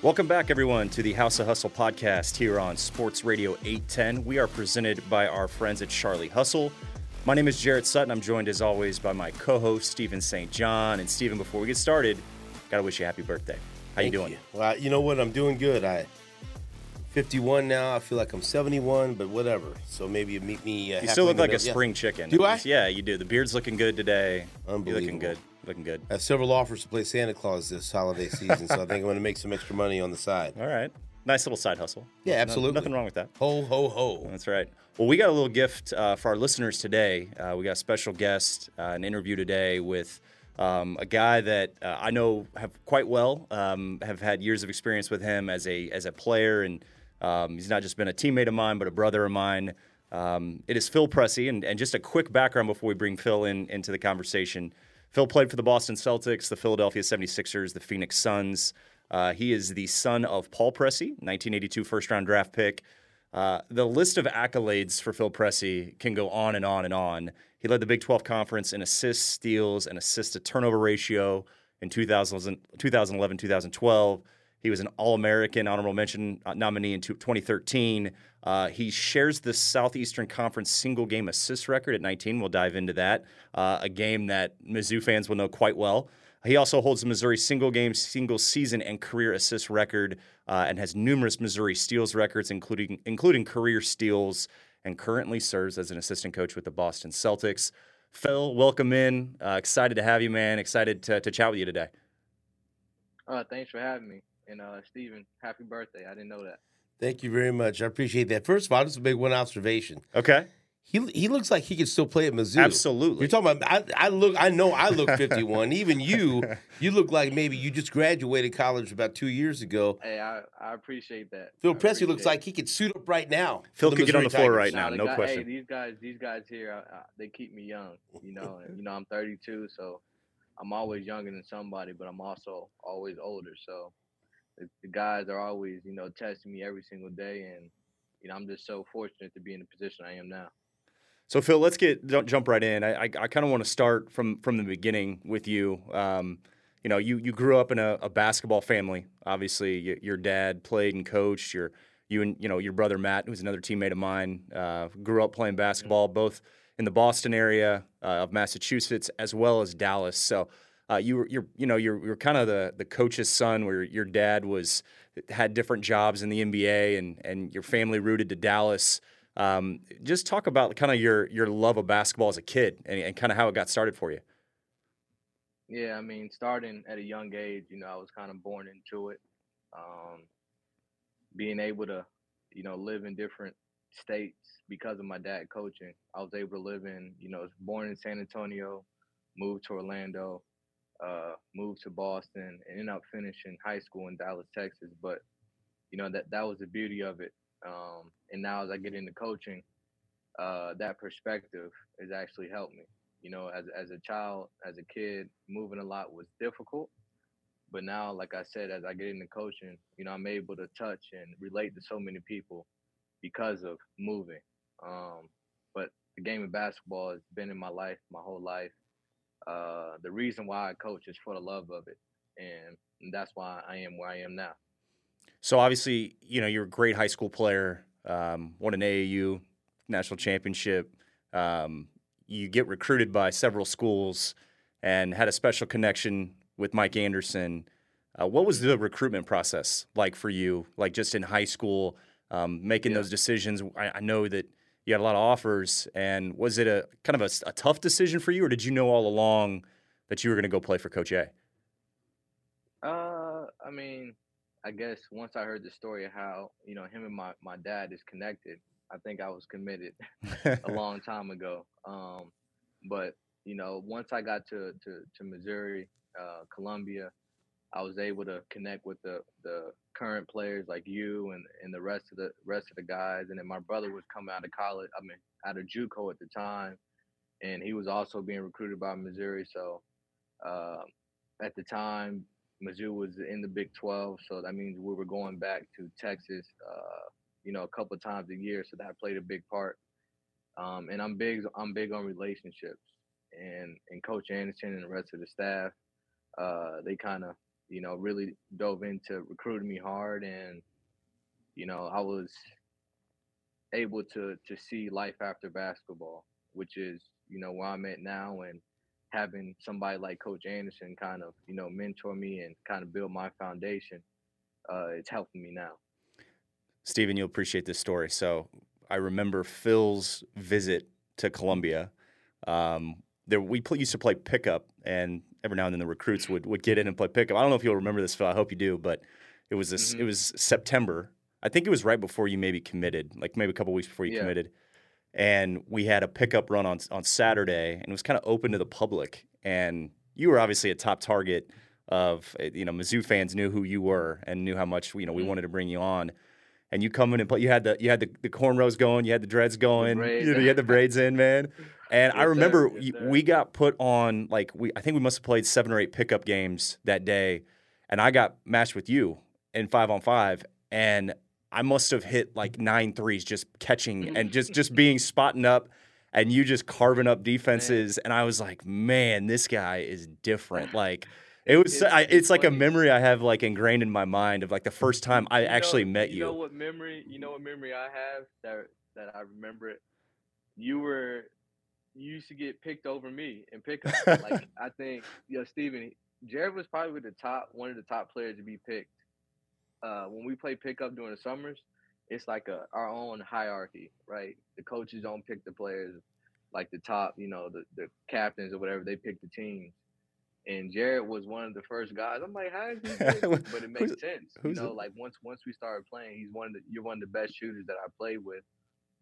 Welcome back, everyone, to the House of Hustle podcast here on Sports Radio 810. We are presented by our friends at Charlie Hustle. My name is Jarrett Sutton. I'm joined, as always, by my co-host Steven St. John. And Steven, before we get started, gotta wish you a happy birthday. How Thank you doing? You. Well, you know what? I'm doing good. I 51 now. I feel like I'm 71, but whatever. So maybe you meet me. Uh, you still look like a yeah. spring chicken. Do I? Yeah, you do. The beard's looking good today. You're looking good. Looking good. I have several offers to play Santa Claus this holiday season, so I think I'm going to make some extra money on the side. All right. Nice little side hustle. Yeah, No- absolutely. nothing wrong with that. Ho ho ho! That's right. Well, we got a little gift uh, for our listeners today. Uh, we got a special guest, uh, an interview today with um, a guy that uh, I know have quite well. Um, have had years of experience with him as a as a player, and um, he's not just been a teammate of mine, but a brother of mine. Um, it is Phil Pressey, and, and just a quick background before we bring Phil in into the conversation. Phil played for the Boston Celtics, the Philadelphia 76ers, the Phoenix Suns. Uh, he is the son of Paul Pressey, 1982 first round draft pick. Uh, the list of accolades for Phil Pressey can go on and on and on. He led the Big 12 Conference in assists, steals, and assist to turnover ratio in 2000, 2011 2012. He was an All American honorable mention uh, nominee in two- 2013. Uh, he shares the Southeastern Conference single game assist record at 19. We'll dive into that. Uh, a game that Mizzou fans will know quite well. He also holds the Missouri single game, single season, and career assist record, uh, and has numerous Missouri steals records, including including career steals, and currently serves as an assistant coach with the Boston Celtics. Phil, welcome in. Uh, excited to have you, man. Excited to, to chat with you today. Uh, thanks for having me. And uh, Steven, happy birthday. I didn't know that. Thank you very much. I appreciate that. First of all, just a big one observation. Okay. He he looks like he could still play at Mizzou. Absolutely. You're talking about. I, I look. I know. I look 51. Even you, you look like maybe you just graduated college about two years ago. Hey, I, I appreciate that. Phil I Pressey looks appreciate like he could suit up right now. Phil for could get on the Missouri floor Tigers. right now, the no guy- question. Hey, these guys, these guys here, uh, uh, they keep me young. You know, and, you know, I'm 32, so I'm always younger than somebody, but I'm also always older. So the, the guys are always, you know, testing me every single day, and you know, I'm just so fortunate to be in the position I am now. So Phil, let's get don't jump right in. I I, I kind of want to start from from the beginning with you. Um, you know, you you grew up in a, a basketball family. Obviously, your dad played and coached. Your you and you know your brother Matt, who's another teammate of mine, uh, grew up playing basketball both in the Boston area uh, of Massachusetts as well as Dallas. So. Uh, you you're, you know, you're, you're kind of the, the coach's son, where your dad was had different jobs in the NBA, and, and your family rooted to Dallas. Um, just talk about kind of your your love of basketball as a kid and, and kind of how it got started for you. Yeah, I mean, starting at a young age, you know, I was kind of born into it. Um, being able to, you know, live in different states because of my dad coaching, I was able to live in, you know, born in San Antonio, moved to Orlando, uh, moved to Boston, and ended up finishing high school in Dallas, Texas. But, you know, that that was the beauty of it. Um, and now as I get into coaching, uh, that perspective has actually helped me you know, as as a child, as a kid, moving a lot was difficult. But now, like I said, as I get into coaching, you know, I'm able to touch and relate to so many people because of moving. Um, but the game of basketball has been in my life my whole life. Uh, the reason why I coach is for the love of it, and, and that's why I am where I am now. So obviously, you know, you're a great high school player, um, won an AAU national championship. Um, you get recruited by several schools and had a special connection with Mike Anderson. Uh, what was the recruitment process like for you? Like just in high school, um, making Yeah. those decisions. I, I know that you had a lot of offers, and was it a kind of a tough decision for you, or did you know all along that you were going to go play for Coach A? Uh, I mean, I guess once I heard the story of how you know him and my my dad is connected, I think I was committed a long time ago. Um, but you know, once I got to to, to Missouri, uh, Columbia, I was able to connect with the the current players like you and and the rest of the rest of the guys. And then my brother was coming out of college. I mean, out of JUCO at the time, and he was also being recruited by Missouri. So uh, at the time, Mizzou was in the Big 12, so that means we were going back to Texas, uh, you know, a couple of times a year. So that played a big part. Um, and I'm big. I'm big on relationships, and and Coach Anderson and the rest of the staff, uh, they kind of you know, really dove into recruiting me hard, and you know, I was able to to see life after basketball, which is you know where I'm at now, and having somebody like Coach Anderson kind of you know mentor me and kind of build my foundation, uh, it's helping me now. Steven, you'll appreciate this story. So I remember Phil's visit to Columbia. Um, there we used to play pickup, and every now and then the recruits would would get in and play pickup. I don't know if you'll remember this, Phil. I hope you do, but it was this. Mm-hmm. It was September. I think it was right before you maybe committed, like maybe a couple weeks before you yeah. committed. And we had a pickup run on on Saturday, and it was kind of open to the public. And you were obviously a top target of eh, you know Mizzou fans knew who you were and knew how much you know we mm-hmm. wanted to bring you on and you come in and play. You had the you had the, the cornrows going, you had the dreads going, the you, you, had the braids in, man. And yes, I remember yes, we got put on like we I think we must have played seven or eight pickup games that day, and I got matched with you in five on five, and I must have hit like nine threes just catching and just just being spotting up. And you just carving up defenses, man. and I was like, "Man, this guy is different." Like, it was it's, I, it's, like a memory I have like ingrained in my mind of like the first time I you actually know, met you. You know what memory? You know what memory I have that that I remember it. You were used to get picked over me and pick up. like I think you know Steven, Jarrett was probably the top one of the top players to be picked. Uh, when we play pickup during the summers, it's like a our own hierarchy, right? The coaches don't pick the players like the top, you know, the, the captains or whatever, they pick the teams and Jarrett was one of the first guys. I'm like, how is he? but it makes sense, you know. It? Like once once we started playing, he's one of the you're one of the best shooters that I played with,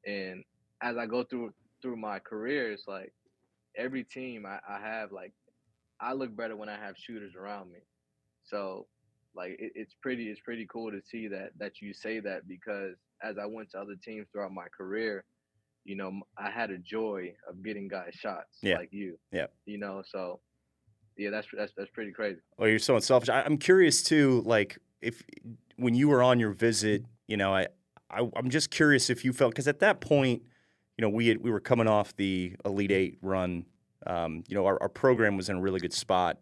and as I go through through my career, it's like every team I, I have like I look better when I have shooters around me. So like it, it's pretty it's pretty cool to see that that you say that because as I went to other teams throughout my career, you know, I had a joy of getting guys shots yeah. like you. Yeah. You know, so yeah, that's that's that's pretty crazy. Well, you're so unselfish. I, am curious too, like if when you were on your visit, you know, I, I am just curious if you felt because at that point, you know, we had, we were coming off the Elite Eight run. Um, you know, our, our program was in a really good spot,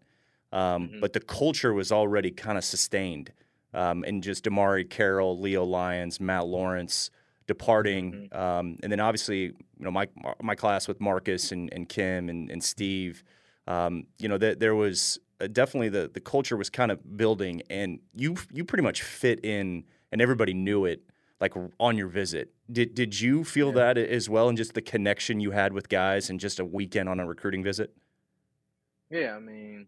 um, mm-hmm. but the culture was already kind of sustained. Um, and just DeMarre Carroll, Leo Lyons, Matt Lawrence departing, mm-hmm. um, and then obviously, you know, my my class with Marcus and, and Kim and, and Steve um, you know, that there was uh, definitely the the culture was kind of building, and you you pretty much fit in, and everybody knew it. Like on your visit, did did you feel yeah. that as well, and just the connection you had with guys, and just a weekend on a recruiting visit? Yeah, I mean,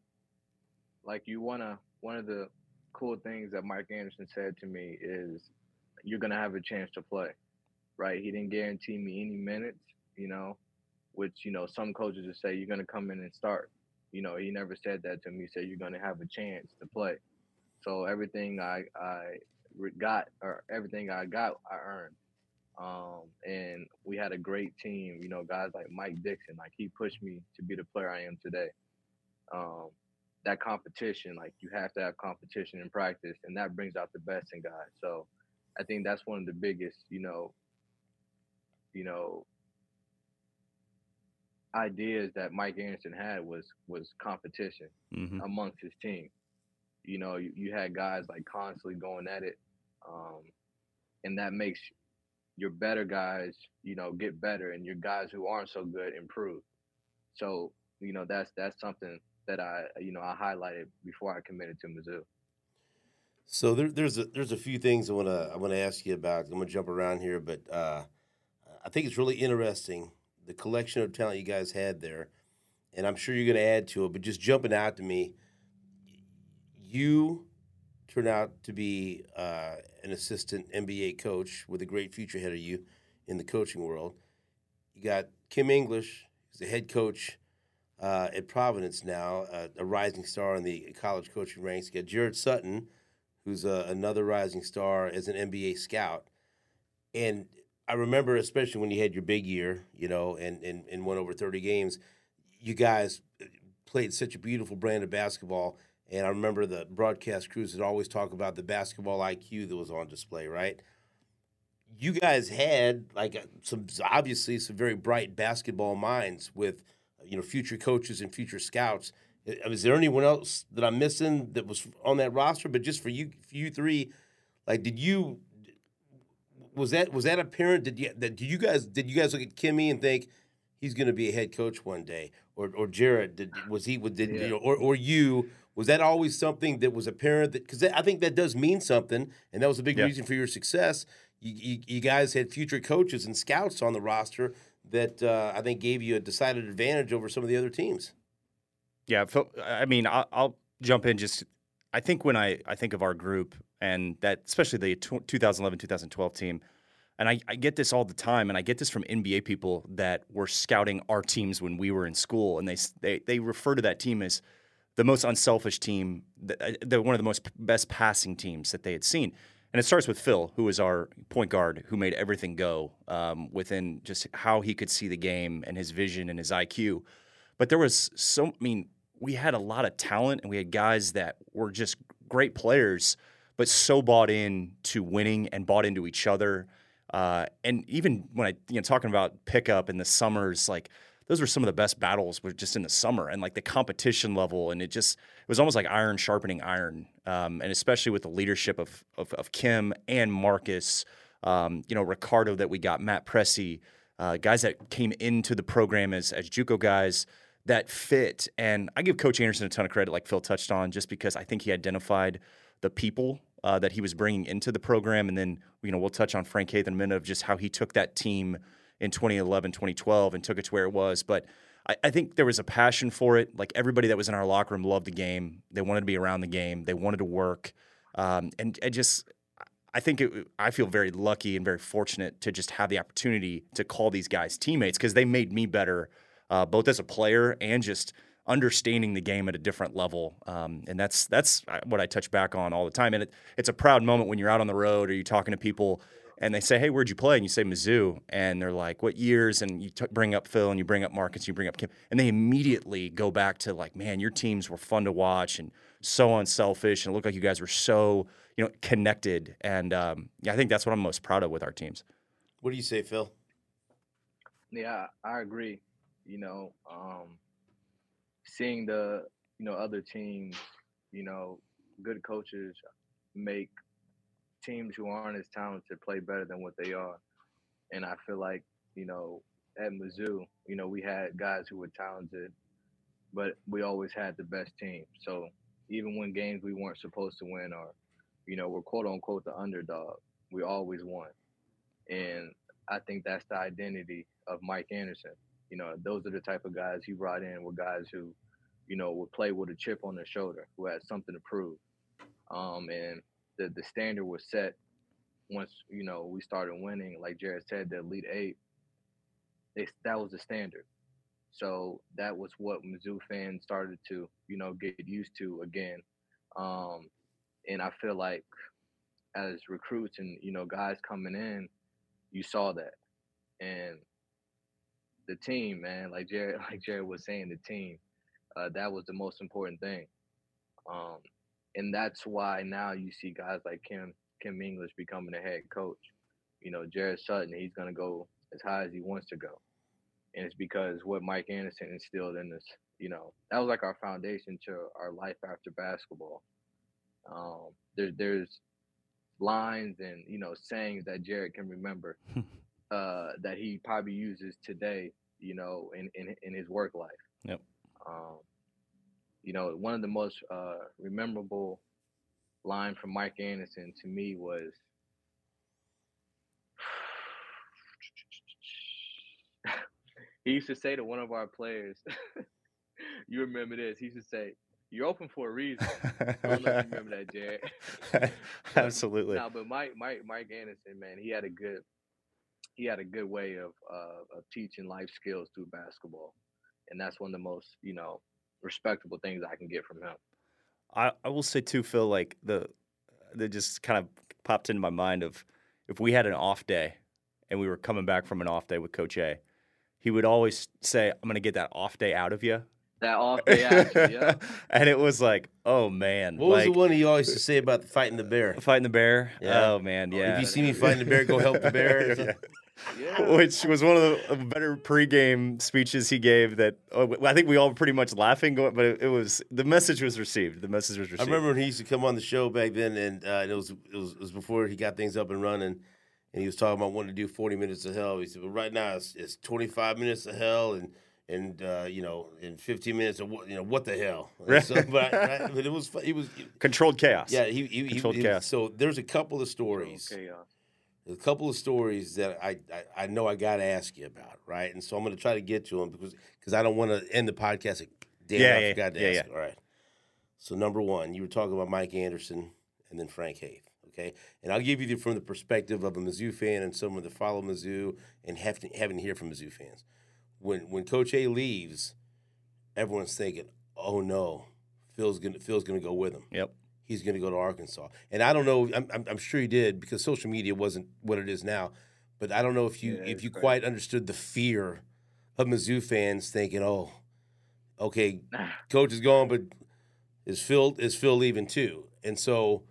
like you wanna one of the cool things that Mike Anderson said to me is you're gonna have a chance to play, right? He didn't guarantee me any minutes, you know, which you know some coaches just say you're going to come in and start. You know, he never said that to me. He said you're going to have a chance to play. So everything I I got or everything I got I earned. Um, and we had a great team. You know, guys like Mike Dixon, like he pushed me to be the player I am today. Um, that competition, like you have to have competition in practice, and that brings out the best in guys. So I think that's one of the biggest, you know, you know, ideas that Mike Anderson had was was competition mm-hmm. amongst his team. You know, you, you, had guys like constantly going at it, um, and that makes your better guys, you know, get better, and your guys who aren't so good improve. So, you know, that's that's something that I, you know, I highlighted before I committed to Mizzou. So there, there's a there's a few things I want to I want to ask you about. I'm gonna jump around here, but uh, I think it's really interesting the collection of talent you guys had there, and I'm sure you're going to add to it. But just jumping out to me, you turned out to be uh, an assistant NBA coach with a great future ahead of you in the coaching world. You got Kim English, who's the head coach uh, at Providence now, uh, a rising star in the college coaching ranks. You got Jarrett Sutton, who's uh, another rising star as an NBA scout. And I remember, especially when you had your big year, you know, and, and, and went over 30 games, you guys played such a beautiful brand of basketball. And I remember the broadcast crews would always talk about the basketball IQ that was on display, right? You guys had like uh, some obviously some very bright basketball minds with you know future coaches and future scouts. Uh, is there anyone else that I'm missing that was on that roster? But just for you, for you three, like, did you was that was that apparent? Did you that did you guys did you guys look at Kimmy and think he's going to be a head coach one day, or or Jarrett did was he did yeah. you know, or or you was that always something that was apparent that because I think that does mean something, and that was a big yeah. reason for your success. You, you, you, guys had future coaches and scouts on the roster that uh, I think gave you a decided advantage over some of the other teams. Yeah, I mean, I'll, I'll jump in. Just I think when I I think of our group, and that especially the 2011 2012 team and I, I, get this all the time and i get this from nba people that were scouting our teams when we were in school and they they, they refer to that team as the most unselfish team the, uh, one of the most best passing teams that they had seen and it starts with phil who is our point guard who made everything go um, within just how he could see the game and his vision and his iq but there was so i mean we had a lot of talent and we had guys that were just great players but so bought in to winning and bought into each other. Uh, and even when I, you know, talking about pickup in the summers, like those were some of the best battles were just in the summer and like the competition level. And it just, it was almost like iron sharpening iron. Um, and especially with the leadership of, of, of Kim and Marcus, um, you know, Ricardo that we got, Matt Pressey, uh, guys that came into the program as, as JUCO guys that fit. And I give Coach Anderson a ton of credit, like Phil touched on, just because I think he identified the people uh, that he was bringing into the program. And then, you know, we'll touch on Frank Haith in a minute of just how he took that team in 2011, 2012 and took it to where it was. But I, I, think there was a passion for it. Like everybody that was in our locker room loved the game. They wanted to be around the game. They wanted to work. Um, and, and just, I think it, I feel very lucky and very fortunate to just have the opportunity to call these guys teammates because they made me better, uh, both as a player and just – understanding the game at a different level. Um, and that's that's uh, what I touch back on all the time. And it, it's a proud moment when you're out on the road or you're talking to people and they say, "Hey, where'd you play?" And you say Mizzou, and they're like, "What years?" And you t- bring up Phil, and you bring up Marcus, and you bring up Kim, and they immediately go back to like, "Man, your teams were fun to watch and so unselfish, and it looked like you guys were so you know connected." And um, yeah, I think that's what I'm most proud of with our teams. What do you say, Phil? Yeah, I agree. You know, um, seeing the you know other teams, you know, good coaches make teams who aren't as talented play better than what they are, and I feel like you know at Mizzou, you know, we had guys who were talented, but we always had the best team. So even when games we weren't supposed to win or, you know, we're quote unquote the underdog, we always won. And I think that's the identity of Mike Anderson. You know, those are the type of guys he brought in were guys who, you know, would play with a chip on their shoulder, who had something to prove. Um, and the the standard was set once you know we started winning. Like Jarrett said, the Elite Eight, they, that was the standard. So that was what Mizzou fans started to, you know, get used to again. Um, and I feel like as recruits and you know guys coming in, you saw that, and the team, man. Like Jarrett, like Jarrett was saying, the team. Uh, that was the most important thing. Um, and that's why now you see guys like Kim Kim English becoming a head coach. You know, Jarrett Sutton, he's gonna go as high as he wants to go. And it's because what Mike Anderson instilled in us, you know, that was like our foundation to our life after basketball. Um, there, there's lines and you know sayings that Jarrett can remember uh, that he probably uses today, you know, in, in, in his work life. Yep. Um, you know, one of the most uh, memorable line from Mike Anderson to me was, he used to say to one of our players, you remember this, he used to say, you're open for a reason. I don't know if you remember that, Jarrett. Absolutely. No, but Mike, Mike, Mike Anderson, man, he had a good he had a good way of uh, of teaching life skills through basketball, and that's one of the most you know respectable things I can get from him. I, I will say too, Phil, like the that just kind of popped into my mind of if we had an off day and we were coming back from an off day with Coach A, he would always say, "I'm going to get that off day out of you." That off day, action, yeah. and it was like, oh man, what like, was the one he always used to say about fighting the bear? Fighting the bear. Yeah. Oh man, yeah. If you see me fighting the bear, go help the bear. yeah. Yeah. which was one of the better pregame speeches he gave. That oh, I think we all were pretty much laughing, going, but it, it was the message was received. The message was received. I remember when he used to come on the show back then, and uh, it, was, it was it was before he got things up and running, and he was talking about wanting to do forty minutes of hell. He said, "But right now it's, it's twenty five minutes of hell, and and uh, you know, in fifteen minutes of what you know what the hell." And So, but, I, right, but it was fu- he was controlled chaos. yeah he he, he, Controlled he- chaos. So there's a couple of stories. Chaos. A couple of stories that I, I, I know I got to ask you about, right? And so I'm going to try to get to them because because I don't want to end the podcast. Like, Damn, Yeah, I yeah, forgot to yeah, ask. you. All right. So number one, you were talking about Mike Anderson and then Frank Haith. Okay, and I'll give you the, from the perspective of a Mizzou fan and someone that follow Mizzou and having having to hear from Mizzou fans. When when Coach A leaves, everyone's thinking, "Oh no, Phil's gonna Phil's gonna go with him." Yep. He's going to go to Arkansas. And I don't know. I'm, I'm, sure he did because social media wasn't what it is now. But I don't know if you Yeah, if you crazy. quite understood the fear of Mizzou fans thinking, "Oh, okay, coach is gone, but is Phil is Phil leaving too?" And so,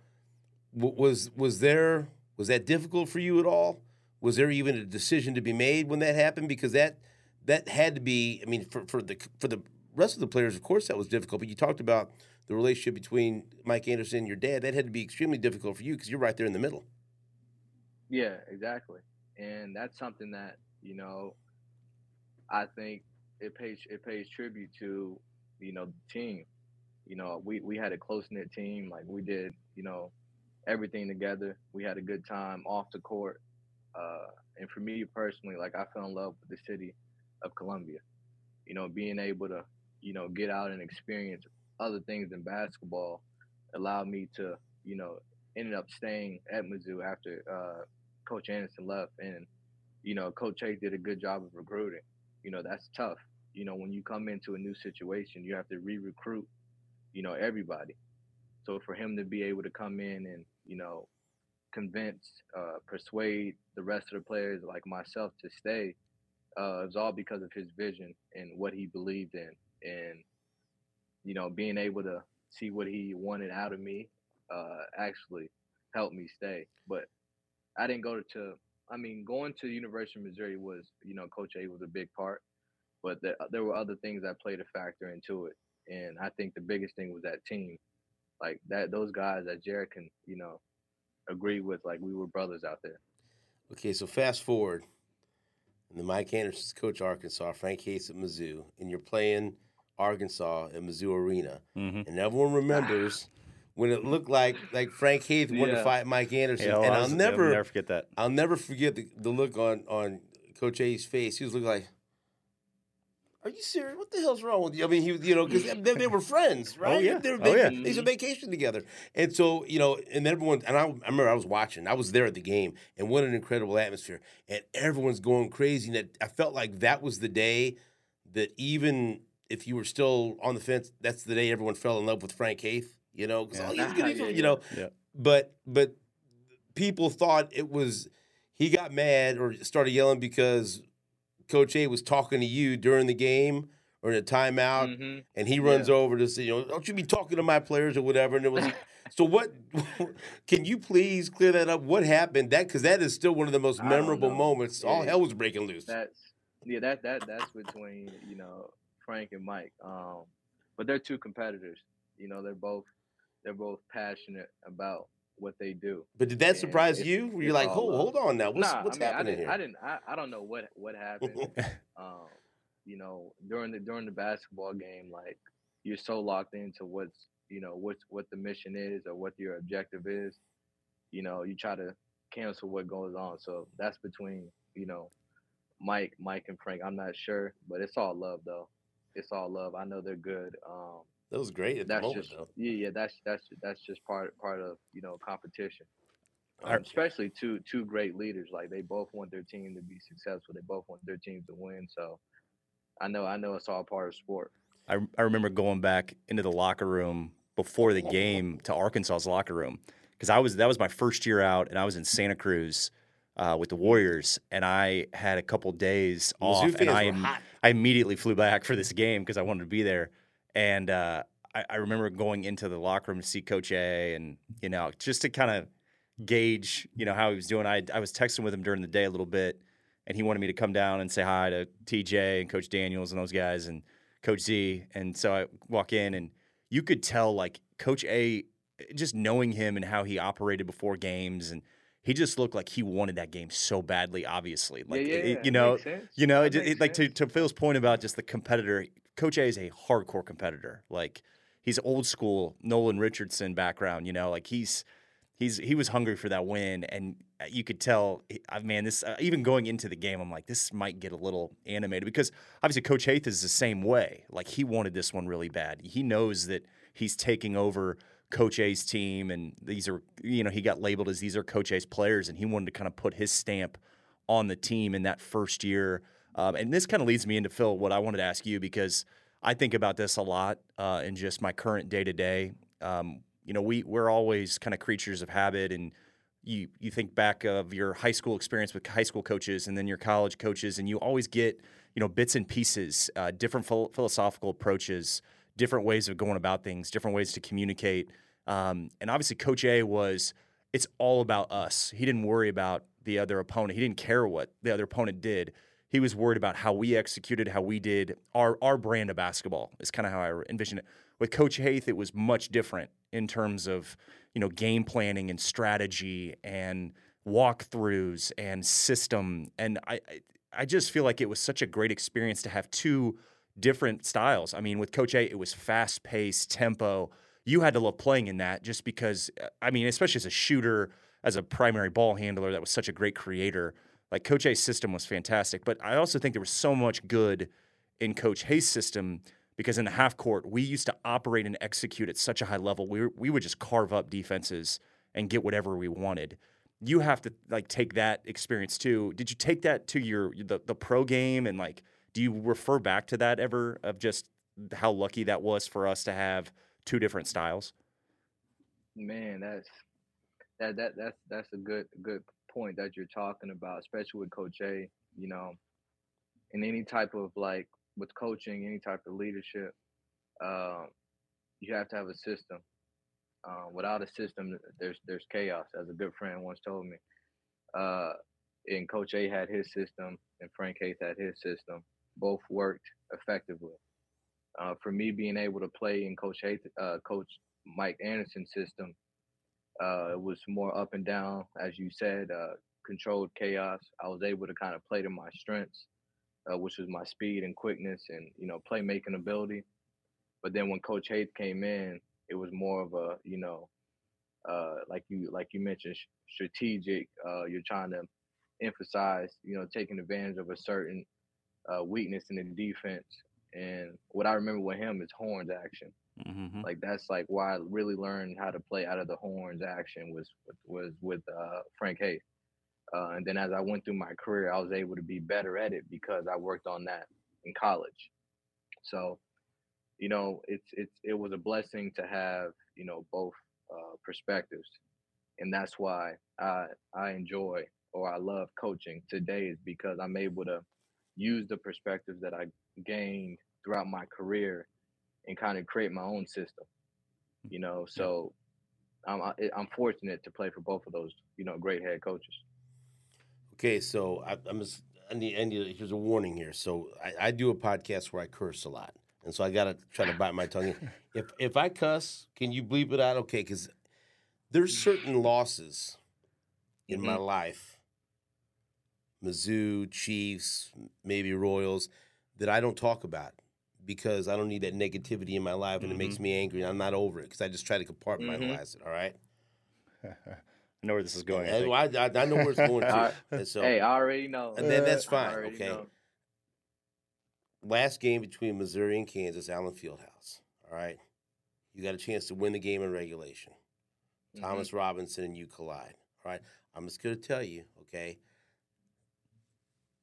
was was there was that difficult for you at all? Was there even a decision to be made when that happened? Because that that had to be. I mean, for for the for the rest of the players, of course, that was difficult. But you talked about the relationship between Mike Anderson and your dad. That had to be extremely difficult for you because you're right there in the middle. Yeah, exactly. And that's something that, you know, I think it pays it pays tribute to, you know, the team. You know, we, we had a close knit team. Like we did, you know, everything together. We had a good time off the court. Uh, and for me personally, like I fell in love with the city of Columbia. You know, being able to, you know, get out and experience other things than basketball allowed me to, you know, ended up staying at Mizzou after uh, Coach Anderson left, and you know, Coach Haith did a good job of recruiting. You know, that's tough. You know, when you come into a new situation, you have to re-recruit. You know, everybody. So for him to be able to come in and you know, convince, uh, persuade the rest of the players like myself to stay, uh, it was all because of his vision and what he believed in, and you know, being able to see what he wanted out of me, uh, actually helped me stay. But I didn't go to. I mean, going to the University of Missouri was, you know, Coach A was a big part, but there, there were other things that played a factor into it. And I think the biggest thing was that team, like that. Those guys that Jarrett can, you know, agree with. Like we were brothers out there. Okay, so fast forward, and the Mike Anderson's coach Arkansas, Frank Haith at Mizzou, and you're playing Arkansas at Mizzou Arena, hmm and everyone remembers when it looked like like Frank Haith wanted to fight Mike Anderson, Yeah, and I I'll was- yeah, never, never forget that. I'll never forget the, the look on on Coach A's face. He was looking like. Are you serious? What the hell's wrong with you? I mean, he, was- you know, because they, they were friends, right? Oh yeah. They, were- Oh, they, yeah. they on vacation together, and so you know, and everyone, and I, I remember I was watching. I was there at the game, and what an incredible atmosphere, and everyone's going crazy. And that, I felt like that was the day that even if you were still on the fence, that's the day everyone fell in love with Frank Haith. You know, because Yeah. he's good, he's- Yeah, you know, yeah. but but people thought it was he got mad or started yelling because Coach A was talking to you during the game or in a timeout, Mhm. and he runs over to say, you know, don't you be talking to my players or whatever. And it was so. What can you please clear that up? What happened? That because that is still one of the most memorable moments. All hell was breaking loose. That's yeah. That that that's between you know Frank and Mike. Um, but they're two competitors. You know, they're both they're both passionate about what they do. but did that and surprise you? Were you like, hold, hold on now, what's nah, what's I mean, happening I here? I didn't. I, I don't know what what happened. um, you know, during the during the basketball game, like you're so locked into what's you know what's what the mission is or what your objective is. You know, you try to cancel what goes on. So that's between you know Mike, Mike and Frank. I'm not sure, but it's all love though. It's all love. I know they're good. Um, that was great at the that's moment, just though. yeah, yeah. That's that's that's just part part of you know competition. Um, Are- especially two two great leaders. Like they both want their team to be successful. They both want their team to win. So I know I know it's all part of sport. I, I remember going back into the locker room before the game to Arkansas's locker room because I was that was my first year out and I was in Santa Cruz uh, with the Warriors and I had a couple days off Mizzou and I were hot. I immediately flew back for this game because I wanted to be there and uh, I, I remember going into the locker room to see Coach A and you know just to kind of gauge you know how he was doing. I I was texting with him during the day a little bit and he wanted me to come down and say hi to TJ and Coach Daniels and those guys and Coach Z. And so I walk in, and you could tell like Coach A, just knowing him and how he operated before games and he just looked like he wanted that game so badly. Obviously, like yeah, yeah, it- you know, you know, it, it- like to, to Phil's point about just the competitor. Coach A is a hardcore competitor. Like he's old school Nolan Richardson background. You know, like he's he's he was hungry for that win, and uh, you could tell. Man, this uh, even going into the game, I'm like, this might get a little animated because obviously Coach Haith is the same way. Like he wanted this one really bad. He knows that he's taking over Coach A's team, and these are you know he got labeled as these are Coach A's players, and he wanted to kind of put his stamp on the team in that first year. Um, and this kind of leads me into Phil, what I wanted to ask you because I think about this a lot uh, in just my current day to day. You know, we we're always kind of creatures of habit, and you you think back of your high school experience with high school coaches, and then your college coaches, and you always get you know bits and pieces, uh, different phil- philosophical approaches, different ways of going about things, different ways to communicate. Um, and obviously, Coach A was it's all about us. He didn't worry about the other opponent. He didn't care what the other opponent did. He was worried about how we executed, how we did our our brand of basketball. Is kind of how I envision it. With Coach Haith, it was much different in terms of you know game planning and strategy and walkthroughs and system. And I- I just feel like it was such a great experience to have two different styles. I mean, with Coach A, it was fast paced, tempo. You had to love playing in that just because, I mean, especially as a shooter, as a primary ball handler, that was such a great creator. Like Coach A's system was fantastic. But I also think there was so much good in Coach Haith's system because in the half court, we used to operate and execute at such a high level. We, we would just carve up defenses and get whatever we wanted. You have to like take that experience too. Did you take that to your the, the pro game and like do you refer back to that ever of just how lucky that was for us to have two different styles? Man, that's that that that's that's a good good point that you're talking about, especially with Coach A. You know, in any type of like with coaching, any type of leadership, um, you have to have a system. Uh, without a system, there's there's chaos. As a good friend once told me, uh, and Coach A had his system, and Frank Haith had his system. Both worked effectively. Uh, for me, being able to play in Coach uh, Coach Mike Anderson's system, uh, it was more up and down, as you said, uh, controlled chaos. I was able to kind of play to my strengths, uh, which was my speed and quickness and you know playmaking ability. But then when Coach Haith came in, it was more of a you know, uh, like you like you mentioned, strategic. You're trying to emphasize, you know, taking advantage of a certain uh, weakness in the defense. And what I remember with him is horns action. Mm-hmm. Like that's like why I really learned how to play out of the horns action was was with uh, Frank Haith. Uh, and then as I went through my career, I was able to be better at it because I worked on that in college. So, you know, it's it's it was a blessing to have you know both uh, perspectives, and that's why I I enjoy or I love coaching today is because I'm able to use the perspectives that I gained throughout my career and kind of create my own system. Mm, you know, so I'm I'm fortunate to play for both of those you know great head coaches. Okay, so I, I'm just, I need, I need, here's a warning here. So I, I do a podcast where I curse a lot, and so I gotta try to bite my tongue. if if I cuss, can you bleep it out? Okay, because there's certain losses in my mm-hmm. life, Mizzou, Chiefs, maybe Royals, that I don't talk about because I don't need that negativity in my life, and it makes me angry. and I'm not over it because I just try to compartmentalize it. All right. I know where this is going. I. I, I, I know where it's going to. And so, hey, I already know. and then that's fine. Okay. know. last game between Missouri and Kansas, Allen Fieldhouse. All right. You got a chance to win the game in regulation. Mhm. Thomas Robinson and you collide. All right. I'm just going to tell you, okay,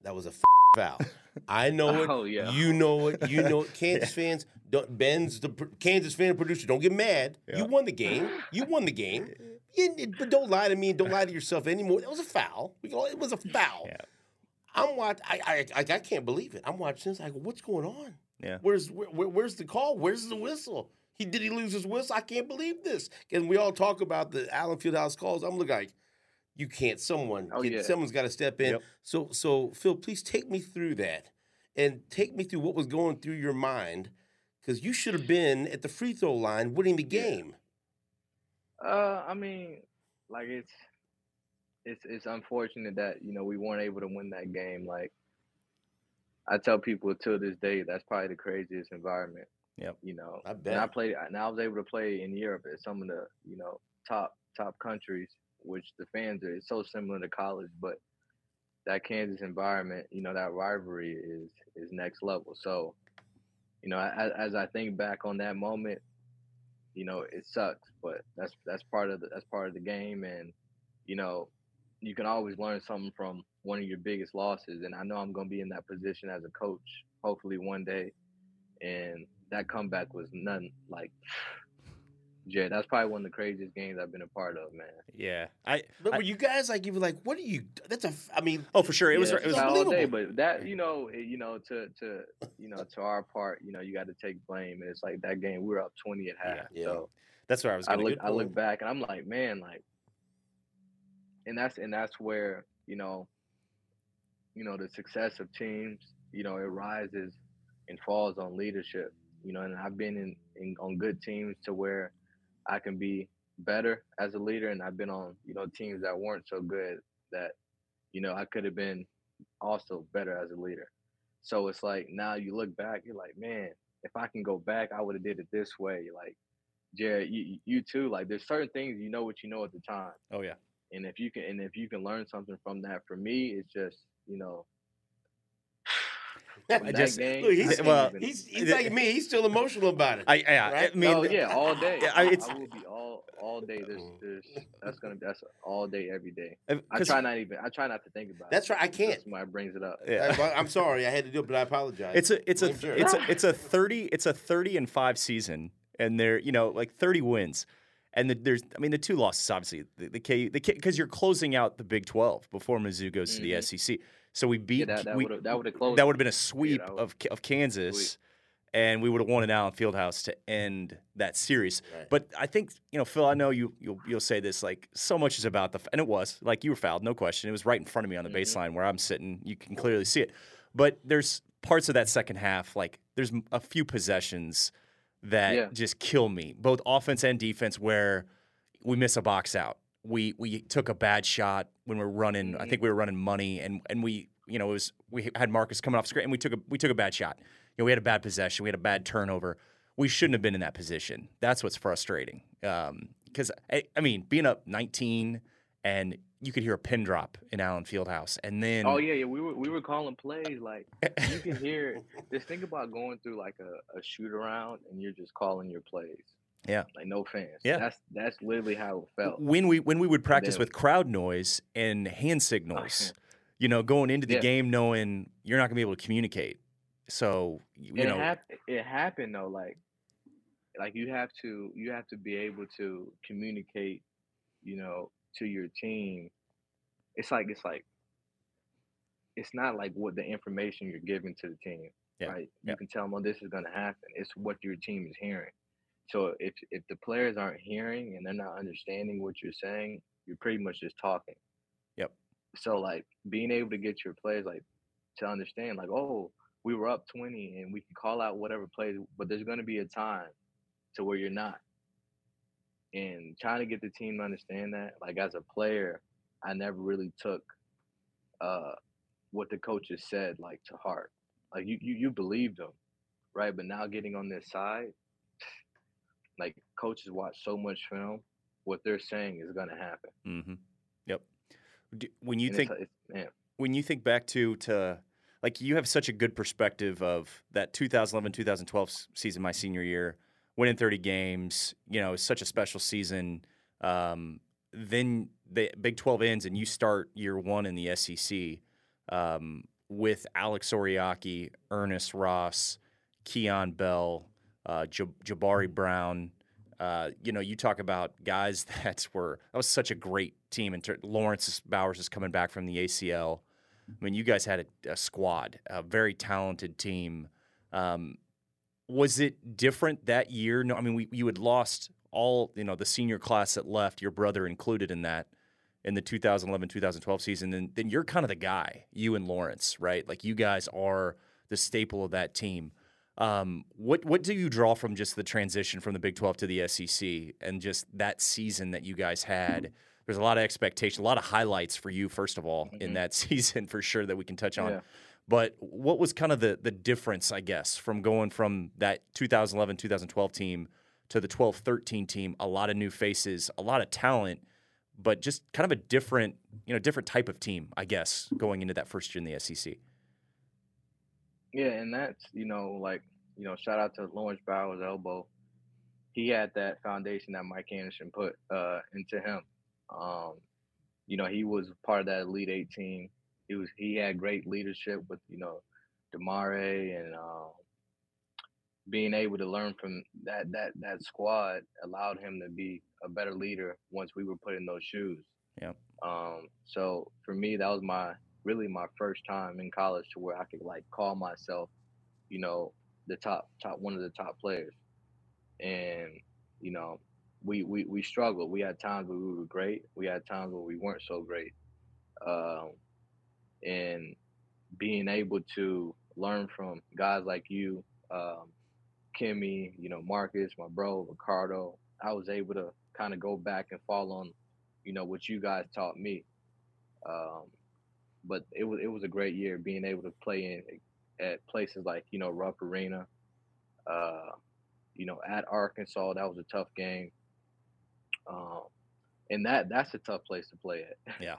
that was a f- foul. I know it. Oh, yeah. You know it. You know it. Kansas fans, don't, Ben's the pr- Kansas fan producer. Don't get mad. Yeah. You won the game. You won the game. You- but don't lie to me and don't lie to yourself anymore. That was a foul. It was a foul. Yeah. I'm watching. I, I I I can't believe it. I'm watching this. I go, what's going on? Yeah. Where's where, where- where's the call? Where's the whistle? He did he lose his whistle? I can't believe this. And we all talk about the Allen Fieldhouse calls. I'm looking like you can't. Someone, Oh, yeah. someone's got to step in. Yep. So, so Phil, please take me through that, and take me through what was going through your mind, because you should have been at the free throw line, winning the game. Uh, I mean, like it's it's it's unfortunate that you know we weren't able to win that game. Like I tell people to this day, that's probably the craziest environment. Yep. You know, I and I played, and I was able to play in Europe at some of the you know top top countries, which the fans are. It's so similar to college, but that Kansas environment, you know, that rivalry is is next level. So, you know, as, as I think back on that moment, you know, it sucks, but that's that's part of the that's part of the game, and you know, you can always learn something from one of your biggest losses. And I know I'm going to be in that position as a coach, hopefully one day. And that comeback was none like, Jay. That's probably one of the craziest games I've been a part of, man. Yeah, I. But I- were you guys like you were like, what are you? That's a. I mean, Oh, for sure. It was. It was. it's all day, unbelievable. but that you know, it- you know, to to you know, to our part, you know, you got to take blame. And it's like that game, we were up twenty at half. Yeah. So That's where I was I look, I look back, and I'm like, man, like, and that's and that's where you know, you know, the success of teams, you know, it rises and falls on leadership. You know, and I've been in, in on good teams to where I can be better as a leader, and I've been on you know teams that weren't so good that you know I could have been also better as a leader. So it's like now you look back, you're like, man, if I can go back, I would have did it this way. Like, Jarrett, you you too. Like, there's certain things you know what you know at the time, Oh yeah. and if you can and if you can learn something from that, for me, it's just you know. I just- game, look, he's, can't well, he's he's like me. He's still emotional about it. I. Yeah. Right? I mean. oh yeah, all day. I- I, it's- I will be all all day. There's Mm. there's that's gonna be that's all day every day. I try not even I try not to think about it. That's it. right, I can't. Somebody brings it up. Yeah. I, am sorry, I had to do it, but I apologize. It's a it's a Blame Jarrett. it's a it's a thirty it's a thirty and five season, and they're you know like thirty wins, and the, there's I mean the two losses obviously the the K the because you're closing out the Big Twelve before Mizzou goes to the Mhm. SEC, so we beat Yeah, that would have that would have closed. that would have been a sweep that of of Kansas, and we would have won at Allen Fieldhouse to end that series. Right. But I think you know Phil, I know you you'll you'll say this like so much is about the and it was like you were fouled, no question. It was right in front of me on the Mhm. baseline where I'm sitting. You can clearly see it. But there's parts of that second half, like there's a few possessions that Yeah. just kill me, both offense and defense, where we miss a box out. We we took a bad shot when we are running. I think we were running money, and and we you know it was we had Marcus coming off screen, and we took a we took a bad shot. You know we had a bad possession, we had a bad turnover. We shouldn't have been in that position. That's what's frustrating. Um, because I, eh, I mean, being up 19 and you could hear a pin drop in Allen Fieldhouse, and then Oh yeah, yeah. We were we were calling plays like you can hear. Just think about going through like a, a shoot around and you're just calling your plays. Yeah. Like no fans. Yeah. That's that's literally how it felt. when we when we would practice then- with crowd noise and hand signals, you know, going into the Yeah. game knowing you're not gonna be able to communicate. So you it know, hap- it happened though. Like like you have to you have to be able to communicate. You know, to your team. It's like it's like. It's not like what the information you're giving to the team, Yeah, right? yeah. You can tell them, "Oh, this is going to happen." It's what your team is hearing. So if if the players aren't hearing and they're not understanding what you're saying, you're pretty much just talking. Yep. So like being able to get your players like to understand like, oh, we were up 20 and we can call out whatever plays, but there's going to be a time to where you're not. And trying to get the team to understand that, like as a player, I never really took uh what the coaches said like to heart. Like you you you believed them, right? But now getting on this side, coaches watch so much film, what they're saying is going to happen. hmm yep. Do, when you And think it's, it's, when you think back to to like you have such a good perspective of that 2011-2012 season my senior year winning 30 games you know it's such a special season um, then the big 12 ends and you start year one in the sec um, with alex oriakhi earnest ross keion bell uh, jabari brown uh, you know, you talk about guys that were that was such a great team. And ter- Laurence Bowers is coming back from the ACL. I mean, you guys had a, a squad, a very talented team. Um, was it different that year? No, I mean, we, you had lost all, you know, the senior class that left, your brother included in that. in the 2011 2012 season, then, then you're kind of the guy, you and Laurence, right? Like you guys are the staple of that team. Um, what what do you draw from just the transition from the Big 12 to the SEC and just that season that you guys had? There's a lot of expectation, a lot of highlights for you, first of all, mm-hmm. in that season for sure that we can touch on. Yeah. But what was kind of the the difference, I guess, from going from that 2011 2012 team to the 12 13 team? A lot of new faces, a lot of talent, but just kind of a different, you know, different type of team, I guess, going into that first year in the SEC. Yeah, and that's you know like you know shout out to Laurence Bowers elbow. He had that foundation that Mike Anderson put uh, into him. Um, you know, he was part of that Elite Eight team. He was he had great leadership with you know DeMarre and um, being able to learn from that that that squad allowed him to be a better leader once we were put in those shoes. Yeah. Um, so for me, that was my really my first time in college to where I could like call myself, you know, the top top one of the top players. And, you know, we we we struggled. We had times where we were great. We had times where we weren't so great. Um, and being able to learn from guys like you, um, Kimmy, you know, Marcus, my bro, Ricardo, I was able to kind of go back and fall on, you know, what you guys taught me. Um, but it was it was a great year being able to play in at places like you know Rupp Arena, uh, you know at Arkansas that was a tough game, um, and that that's a tough place to play at. Yeah,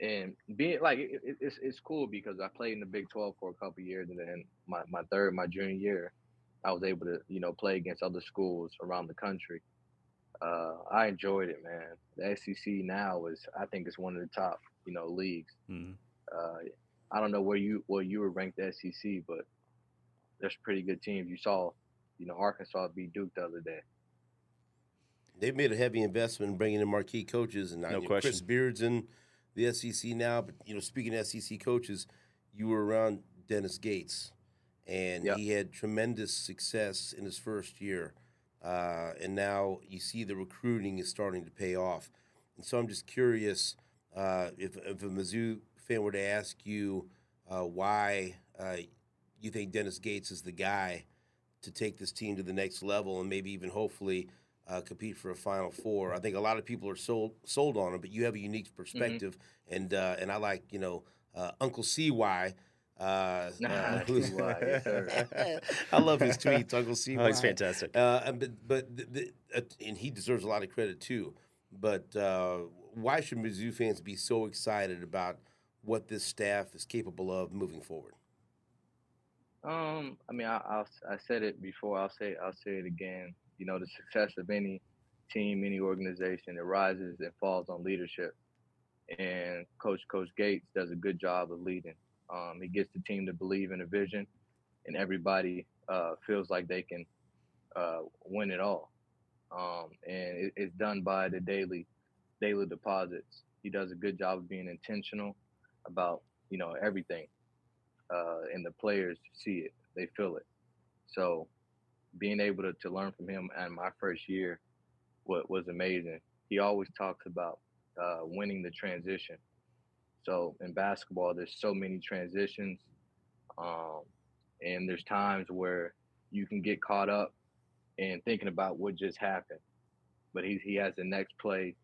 and being like it, it, it's it's cool because I played in the Big Twelve for a couple years, and then my my third my junior year, I was able to you know play against other schools around the country. Uh, I enjoyed it, man. The SEC now is I think it's one of the top you know leagues. Mm-hmm. Uh, I don't know where you where you were ranked SEC, but there's a pretty good teams. You saw, you know, Arkansas beat Duke the other day. They've made a heavy investment in bringing in marquee coaches, and no know, question. Chris Beard's in the SEC now. But you know, speaking of SEC coaches, you were around Dennis Gates, and yep. he had tremendous success in his first year. Uh, and now you see the recruiting is starting to pay off. And so I'm just curious uh, if, if a Mizzou fan were to ask you uh, why uh, you think Dennis Gates is the guy to take this team to the next level and maybe even hopefully uh, compete for a Final Four, I think a lot of people are sold sold on him. But you have a unique mm-hmm. perspective, mm-hmm. and uh, and I like you know uh, Uncle CY. Uh, nah, uh, I love his tweets, Uncle CY. Oh, he's fantastic. Uh, but but the, the, uh, and he deserves a lot of credit too. But uh, why should Mizzou fans be so excited about what this staff is capable of moving forward? Um, I mean, I, I, I said it before. I'll say I'll say it again. You know, the success of any team, any organization, it rises and falls on leadership. And Coach Coach Gates does a good job of leading. Um, he gets the team to believe in a vision, and everybody uh, feels like they can uh, win it all. Um, and it, it's done by the daily daily deposits. He does a good job of being intentional about you know everything, uh, and the players see it, they feel it. So being able to, to learn from him and my first year what was amazing. He always talks about uh, winning the transition. So in basketball, there's so many transitions, um, and there's times where you can get caught up in thinking about what just happened. But he he has the next play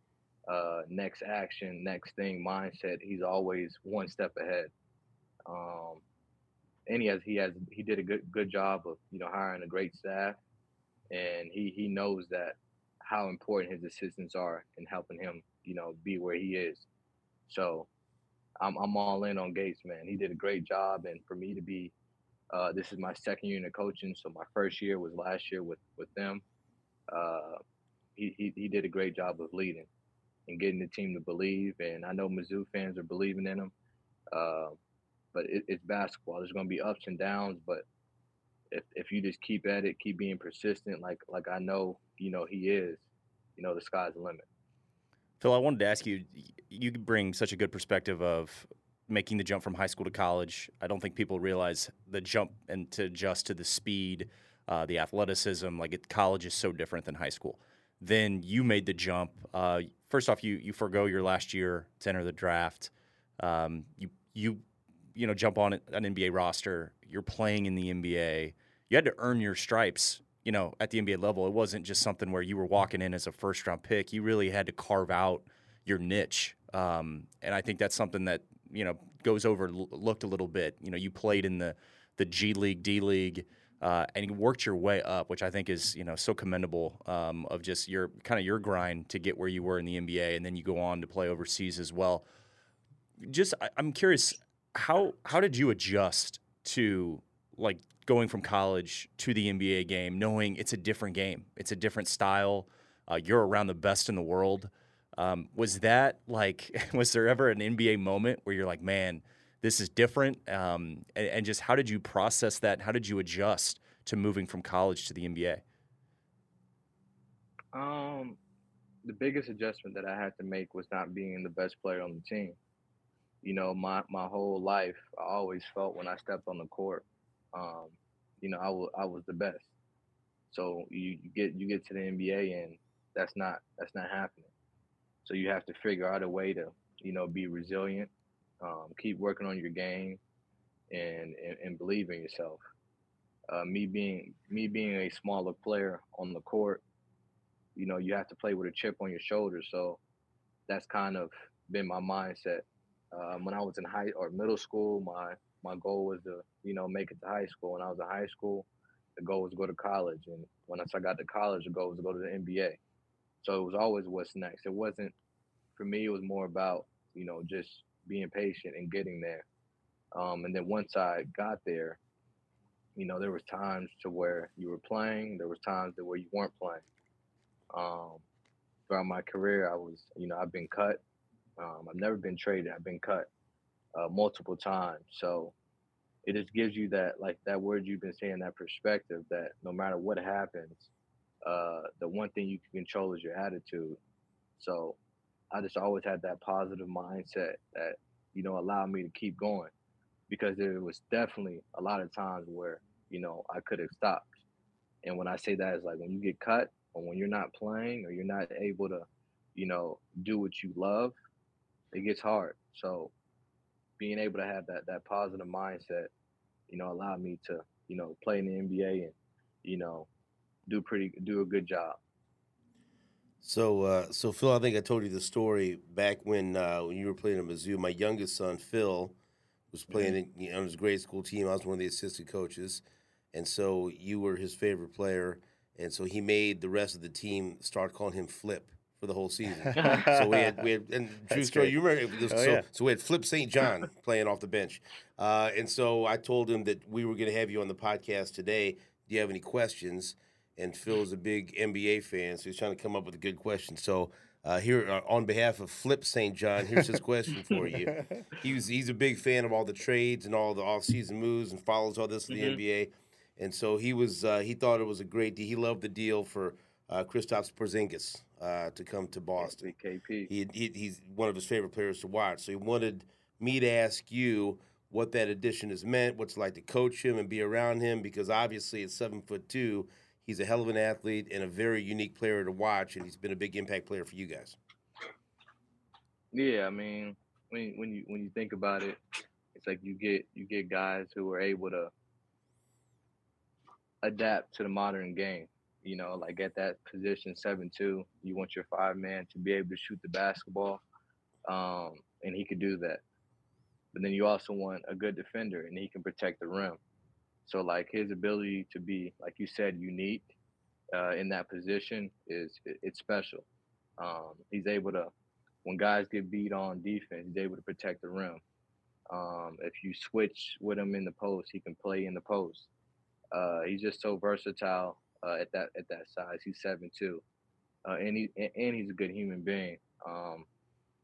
uh, next action, next thing mindset. He's always one step ahead. Um, and he has he has he did a good good job of you know hiring a great staff, and he he knows that how important his assistants are in helping him you know be where he is. So I'm I'm all in on Gates, man. He did a great job, and for me to be uh, this is my second year in coaching, so my first year was last year with with them. Uh, he, he he did a great job of leading and getting the team to believe. And I know Mizzou fans are believing in him. Uh, but it, it's basketball. There's going to be ups and downs, but if if you just keep at it, keep being persistent, like like I know you know he is, you know the sky's the limit. Phil, I wanted to ask you. You bring such a good perspective of making the jump from high school to college. I don't think people realize the jump and to adjust to the speed, uh, the athleticism. Like it, college is so different than high school. Then you made the jump. Uh, first off, you you forego your last year to enter the draft. Um, you you you know jump on an NBA roster. You're playing in the NBA. You had to earn your stripes. You know, at the NBA level, it wasn't just something where you were walking in as a first round pick. You really had to carve out your niche, um, and I think that's something that you know goes overlooked a little bit. You know, you played in the the G League, D League uh, and you worked your way up, which I think is you know so commendable um, of just your kind of your grind to get where you were in the NBA, and then you go on to play overseas as well. Just I, I'm curious how how did you adjust to like going from college to the NBA game, knowing it's a different game, it's a different style. Uh, you're around the best in the world. Um, was that like was there ever an NBA moment where you're like, man? This is different? Um, and, and, just how did you process that? How did you adjust to moving from college to the NBA? Um, the biggest adjustment that I had to make was not being the best player on the team. You know, my, my whole life, I always felt when I stepped on the court, um, you know, I, w- I was the best. So you, you get you get to the NBA and that's not that's not happening. So you have to figure out a way to you know be resilient um, keep working on your game, and, and, and believe in yourself. Uh, me being me being a smaller player on the court, you know, you have to play with a chip on your shoulder. So that's kind of been my mindset. Um, when I was in high or middle school, my my goal was to you know make it to high school. When I was in high school, the goal was to go to college, and once I got to college, the goal was to go to the NBA. So it was always what's next. It wasn't for me. It was more about you know just being patient and getting there. Um, and then once I got there, you know, there was times to where you were playing, there was times to where you weren't playing. Um, throughout my career, I was, you know, I've been cut. Um, I've never been traded. I've been cut uh, multiple times. So it just gives you that, like that word you've been saying, that perspective that no matter what happens, uh, the one thing you can control is your attitude. So I just always had that positive mindset that, you know, allowed me to keep going because there was definitely a lot of times where, you know, I could have stopped. And when I say that is like when you get cut or when you're not playing or you're not able to, you know, do what you love, it gets hard. So being able to have that that positive mindset, you know, allowed me to, you know, play in the NBA and, you know, do pretty do a good job. So, uh, so Phil, I think I told you the story back when uh, when you were playing at Mizzou. My youngest son, Phil, was playing mm-hmm. in, on his grade school team. I was one of the assistant coaches, and so you were his favorite player, and so he made the rest of the team start calling him Flip for the whole season. so we had we had and story. You remember? Was, oh, so, yeah. so we had Flip St. John playing off the bench, uh, and so I told him that we were going to have you on the podcast today. Do you have any questions? And Phil is a big NBA fan, so he's trying to come up with a good question. So uh, here, uh, on behalf of Flip St. John, here's his question for you. He's he's a big fan of all the trades and all the off-season moves and follows all this in the mm-hmm. NBA, and so he was uh, he thought it was a great deal. He loved the deal for uh, Kristaps Porzingis uh, to come to Boston. KP. He, he, he's one of his favorite players to watch. So he wanted me to ask you what that addition has meant, what's like to coach him and be around him, because obviously at seven foot two He's a hell of an athlete and a very unique player to watch, and he's been a big impact player for you guys. Yeah, I mean, when when you when you think about it, it's like you get you get guys who are able to adapt to the modern game. You know, like at that position seven two, you want your five man to be able to shoot the basketball, um, and he could do that. But then you also want a good defender, and he can protect the rim. So like his ability to be, like you said, unique uh, in that position is it's special. Um, he's able to, when guys get beat on defense, he's able to protect the rim. Um, if you switch with him in the post, he can play in the post. Uh, he's just so versatile uh, at that at that size. He's seven two, uh, and he and he's a good human being. Um,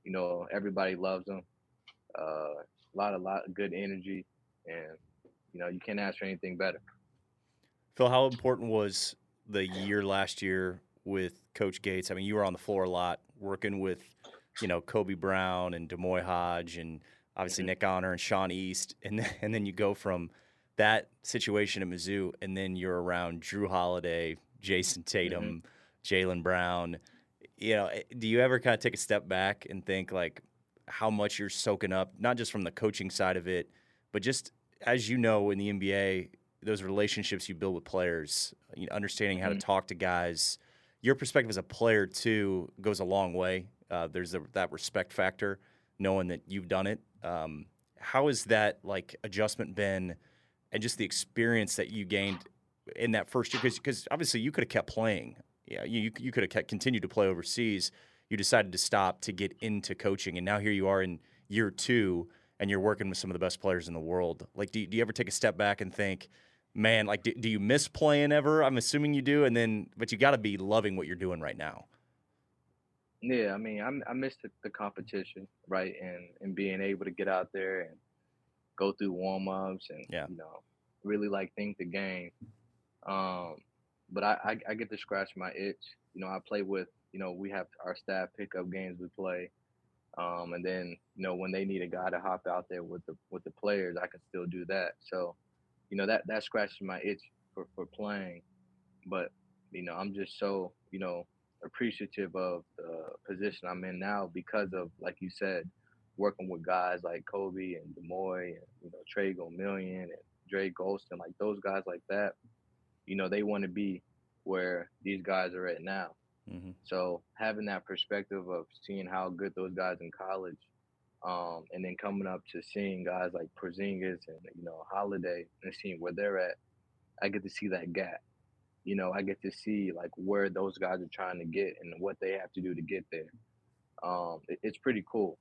you know, everybody loves him. Uh, a lot, a lot of good energy, and you know, you can't ask for anything better. Phil, how important was the year last year with Coach Gates? I mean, you were on the floor a lot, working with, you know, Kobe Brown and D'Moi Hodge and obviously mm-hmm. Nick Honor and Sean East, and then, and then you go from that situation at Mizzou, and then you're around Jrue Holiday, Jayson Tatum, mm-hmm. Jaylen Brown. you know, eh, do you ever kind of take a step back and think like how much you're soaking up, not just from the coaching side of it, but just as you know in the NBA, those relationships you build with players, you know, understanding how mm-hmm. to talk to guys. Your perspective as a player too goes a long way. Uh, there's a, that respect factor, knowing that you've done it. Um, how has that like adjustment been, and just the experience that you gained in that first year? Because obviously you could have kept playing. Yeah, you you could have continued to play overseas. You decided to stop to get into coaching, and now here you are in year two, and you're working with some of the best players in the world. Like, do, do you ever take a step back and think? man, like, do, do you miss playing ever? I'm assuming you do. And then, but you got to be loving what you're doing right now. Yeah, I mean, I, I miss the, the, competition, right, and and being able to get out there and go through warm ups and yeah. you know really like think the game. Um, but I, I, I get to scratch my itch. You know, I play with you know we have our staff pickup games we play, um, and then you know when they need a guy to hop out there with the with the players, I can still do that. So you know that that scratches my itch for, for playing. But you know, I'm just so you know appreciative of the position I'm in now because of like you said, working with guys like Kobe and D'Moi and you know Tre Gomillion and Dre Golston, like those guys like that. You know, they want to be where these guys are at now. Mm-hmm. So having that perspective of seeing how good those guys in college um, and then coming up to seeing guys like Porzingis and you know Holiday and seeing where they're at, I get to see that gap. You know, I get to see like where those guys are trying to get and what they have to do to get there. Um, it, it's pretty cool,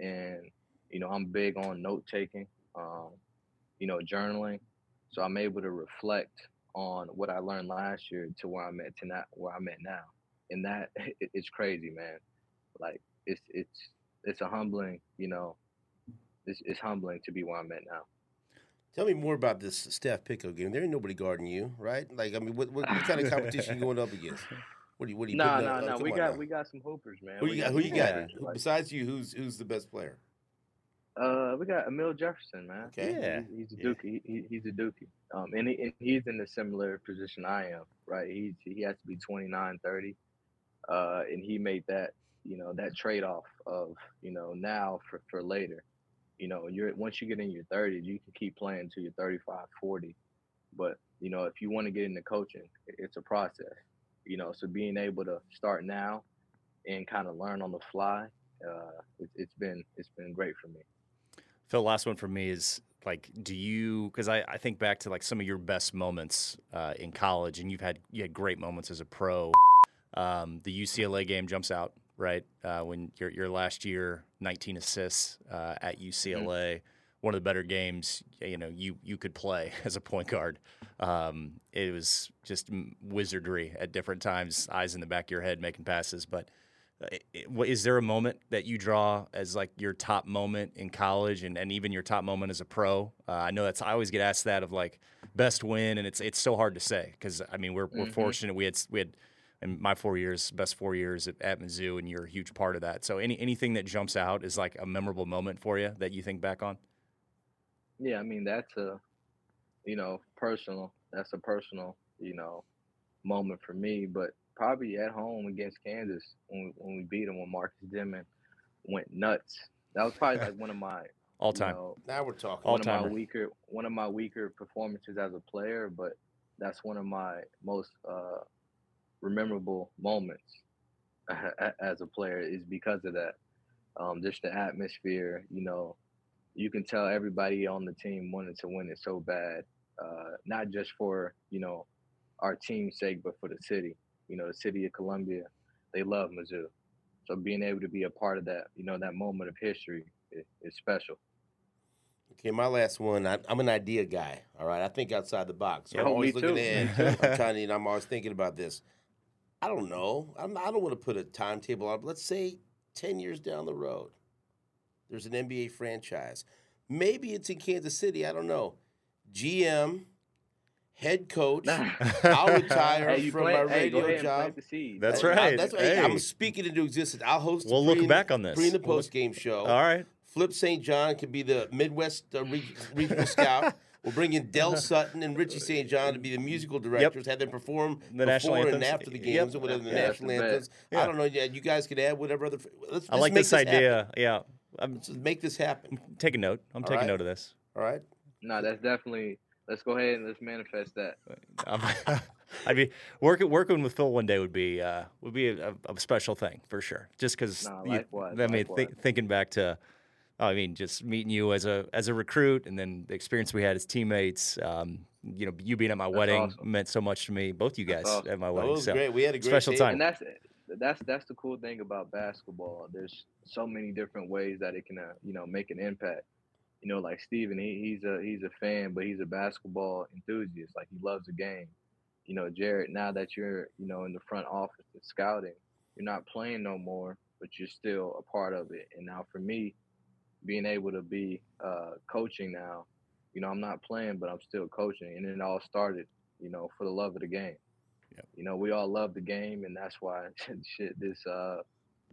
and you know I'm big on note taking, um, you know journaling, so I'm able to reflect on what I learned last year to where I'm at to now, where I'm at now, and that it's crazy, man. Like it's it's it's a humbling, you know, it's, it's humbling to be where I'm at now. Tell me more about this Steph pickup game. There ain't nobody guarding you, right? Like, I mean, what, what, what kind of competition you going up against? What do you? What do you? No, no, no. We got now. we got some hoopers, man. Who you got? Who you got? Like, Besides you, who's who's the best player? Uh, we got Amile Jefferson, man. Okay. Yeah. He's, he's a dookie. Yeah. He, he's a dookie. Um, and, he, and he's in a similar position I am, right? He he has to be 29, 30. Uh, and he made that you know that trade off of you know now for, for later. You know you're once you get in your 30s you can keep playing until you're 35 40 but you know if you want to get into coaching it's a process. You know so being able to start now and kind of learn on the fly uh, it, it's been it's been great for me. Phil last one for me is like do you because I, I think back to like some of your best moments uh, in college and you've had you had great moments as a pro um, the ucla game jumps out right? Uh, when your your last year, 19 assists uh, at UCLA, mm-hmm. one of the better games you know you you could play as a point guard. Um, it was just wizardry at different times, eyes in the back of your head making passes. But uh, is there a moment that you draw as like your top moment in college, and, and even your top moment as a pro? Uh, I know that's I always get asked that of like best win, and it's it's so hard to say because I mean we're mm-hmm. we're fortunate we had we had in my four years, best four years at, at Mizzou, and you're a huge part of that. So any anything that jumps out is like a memorable moment for you that you think back on. Yeah, I mean that's a, you know, personal. That's a personal, you know, moment for me. But probably at home against Kansas when we, when we beat them when Marcus Denmon went nuts. That was probably like one of my all time. You know, now we're talking. One of my weaker one of my weaker performances as a player, but that's one of my most uh, memorable moments as a player is because of that. Um, just the atmosphere, you know, you can tell everybody on the team wanted to win it so bad, uh, not just for you know our team's sake, but for the city. You know, the city of Columbia, they love Mizzou, so being able to be a part of that, you know, that moment of history is, is special. Okay, my last one. I, am an idea guy. All right, I think outside the box. So I'm always looking in. I'm trying to. You know, I'm always thinking about this. I don't know. I'm, I don't want to put a timetable on. But let's say ten years down the road, there's an NBA franchise. Maybe it's in Kansas City. I don't know. GM, head coach. I'll retire hey, from my radio job. That's right. I, that's hey. I'm speaking into existence. I'll host. We'll look back on this. Pre the post game show. All right. Flip St. John could be the Midwest uh, regional scout We'll bring in Del Sutton and Richie St. John to be the musical directors. Have them perform The before and after the Yep. games or whatever the Yeah, national the best. anthems. Yeah. I don't know. Yeah, you guys could add whatever other. Let's, I like make this happen. idea. Yeah, I'm Let's just make this happen. taking note. I'm taking right. note of this. All right. No, that's definitely. Let's go ahead and let's manifest that. Um, I'd be working working with Phil one day would be uh, would be a, a special thing for sure. Just because Nah, likewise, I mean, likewise. thi- thinking back to, I mean, just meeting you as a as a recruit, and then the experience we had as teammates. Um, you know, you being at my wedding awesome. meant so much to me. Both you guys awesome. at my That wedding. was so great. We had a great special day. time. And that's that's that's the cool thing about basketball. There's so many different ways that it can, uh, you know, make an impact. You know, like Steven, he, he's a he's a fan, but he's a basketball enthusiast. Like he loves the game. You know, Jarrett, now that you're, you know, in the front office and scouting, you're not playing no more, but you're still a part of it. And now for me, being able to be uh, coaching now, you know, I'm not playing, but I'm still coaching. And it all started, you know, for the love of the game. You know, we all love the game, and that's why shit this uh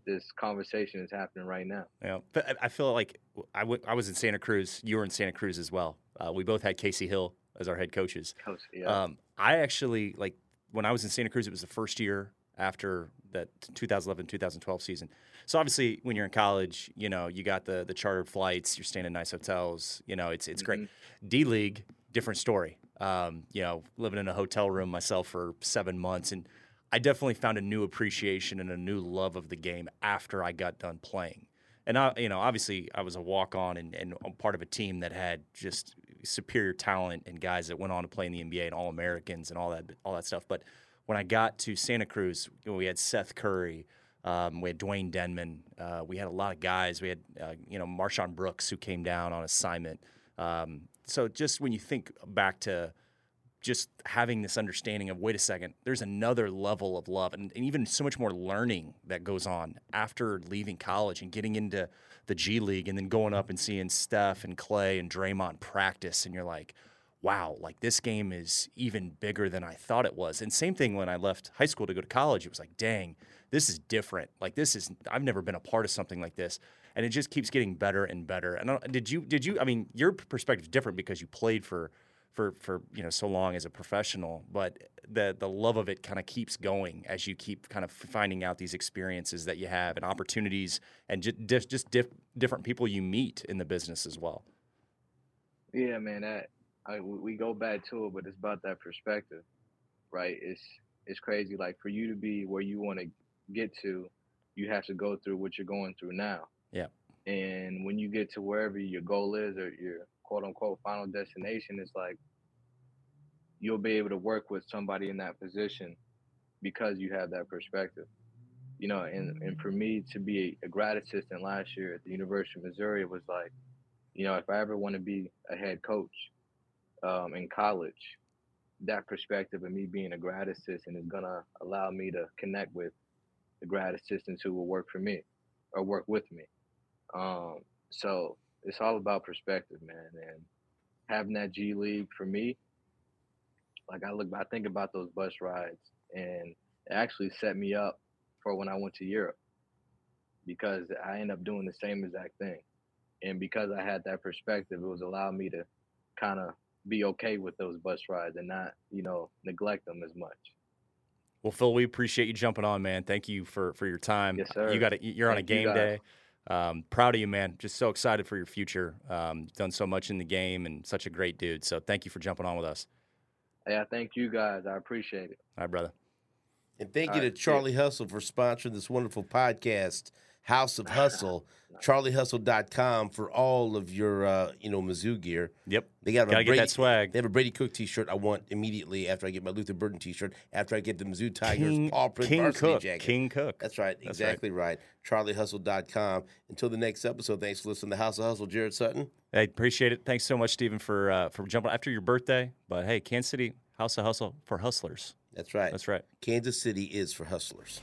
this conversation is happening right now. Yeah, but I- I feel like I, w- I was in Santa Cruz. You were in Santa Cruz as well. Uh, we both had Casey Hill as our head coaches. Coach, yeah. Um, I actually like when I was in Santa Cruz. It was the first year after that 2011 2012 season. So obviously, when you're in college, you know you got the the chartered flights. You're staying in nice hotels. You know it's it's great. D League, different story. Um, you know, living in a hotel room myself for seven months, and I definitely found a new appreciation and a new love of the game after I got done playing. And I, you know, obviously, I was a walk on and, and I'm part of a team that had just superior talent and guys that went on to play in the NBA and All Americans and all that, all that stuff. But when I got to Santa Cruz, we had Seth Curry, um, we had Dewayne Dedmon, uh, we had a lot of guys. We had, uh, you know, MarShon Brooks who came down on assignment. Um, so just when you think back to just having this understanding of wait a second, there's another level of love and, and even so much more learning that goes on after leaving college and getting into the G League and then going up and seeing Steph and Clay and Draymond practice and you're like, wow, like this game is even bigger than I thought it was. And same thing when I left high school to go to college, it was like, dang, this is different. Like this is I've never been a part of something like this. And it just keeps getting better and better. And did you did you I mean, your perspective is different because you played for for for you know so long as a professional, but the the love of it kind of keeps going as you keep kind of finding out these experiences that you have and opportunities and just just, just diff, different people you meet in the business as well. Yeah, man. That I, we go back to it, but it's about that perspective, right? It's it's crazy. Like for you to be where you want to get to, you have to go through what you're going through now. Yeah. And when you get to wherever your goal is or your quote unquote final destination, it's like you'll be able to work with somebody in that position because you have that perspective. You know, and, and for me to be a grad assistant last year at the University of Missouri, it was like, you know, if I ever want to be a head coach um, in college, that perspective of me being a grad assistant is gonna allow me to connect with the grad assistants who will work for me or work with me. Um, so it's all about perspective, man. And having that G League for me, like I look, I think about those bus rides, and it actually set me up for when I went to Europe because I end up doing the same exact thing. And because I had that perspective, it was allowing me to kind of be okay with those bus rides and not, you know, neglect them as much. Well, Phil, we appreciate you jumping on, man. Thank you for for your time. Yes, sir. You got it. You're on a Thank you, game day. Um, proud of you, man. Just so excited for your future. Um, you've done so much in the game and such a great dude. So thank you for jumping on with us. Hey, I thank you guys. I appreciate it. All right, brother. And thank All you to right, see ya. Charlie Hustle for sponsoring this wonderful podcast, House of Hustle. CharlieHustle.com for all of your, uh, you know, Mizzou gear. Yep. They got Gotta get Brady, that swag. They have a Brady Cook T-shirt. I want immediately after I get my Luther Burden T-shirt. After I get the Mizzou Tigers King, Paul Print King varsity Cook. jacket. King Cook. That's right. That's right. Exactly right. CharlieHustle.com. Until the next episode. Thanks for listening to House of Hustle. Jarrett Sutton. I appreciate it. Thanks so much, Steven, for uh, for jumping after your birthday. But hey, Kansas City House of Hustle for hustlers. That's right. That's right. Kansas City is for hustlers.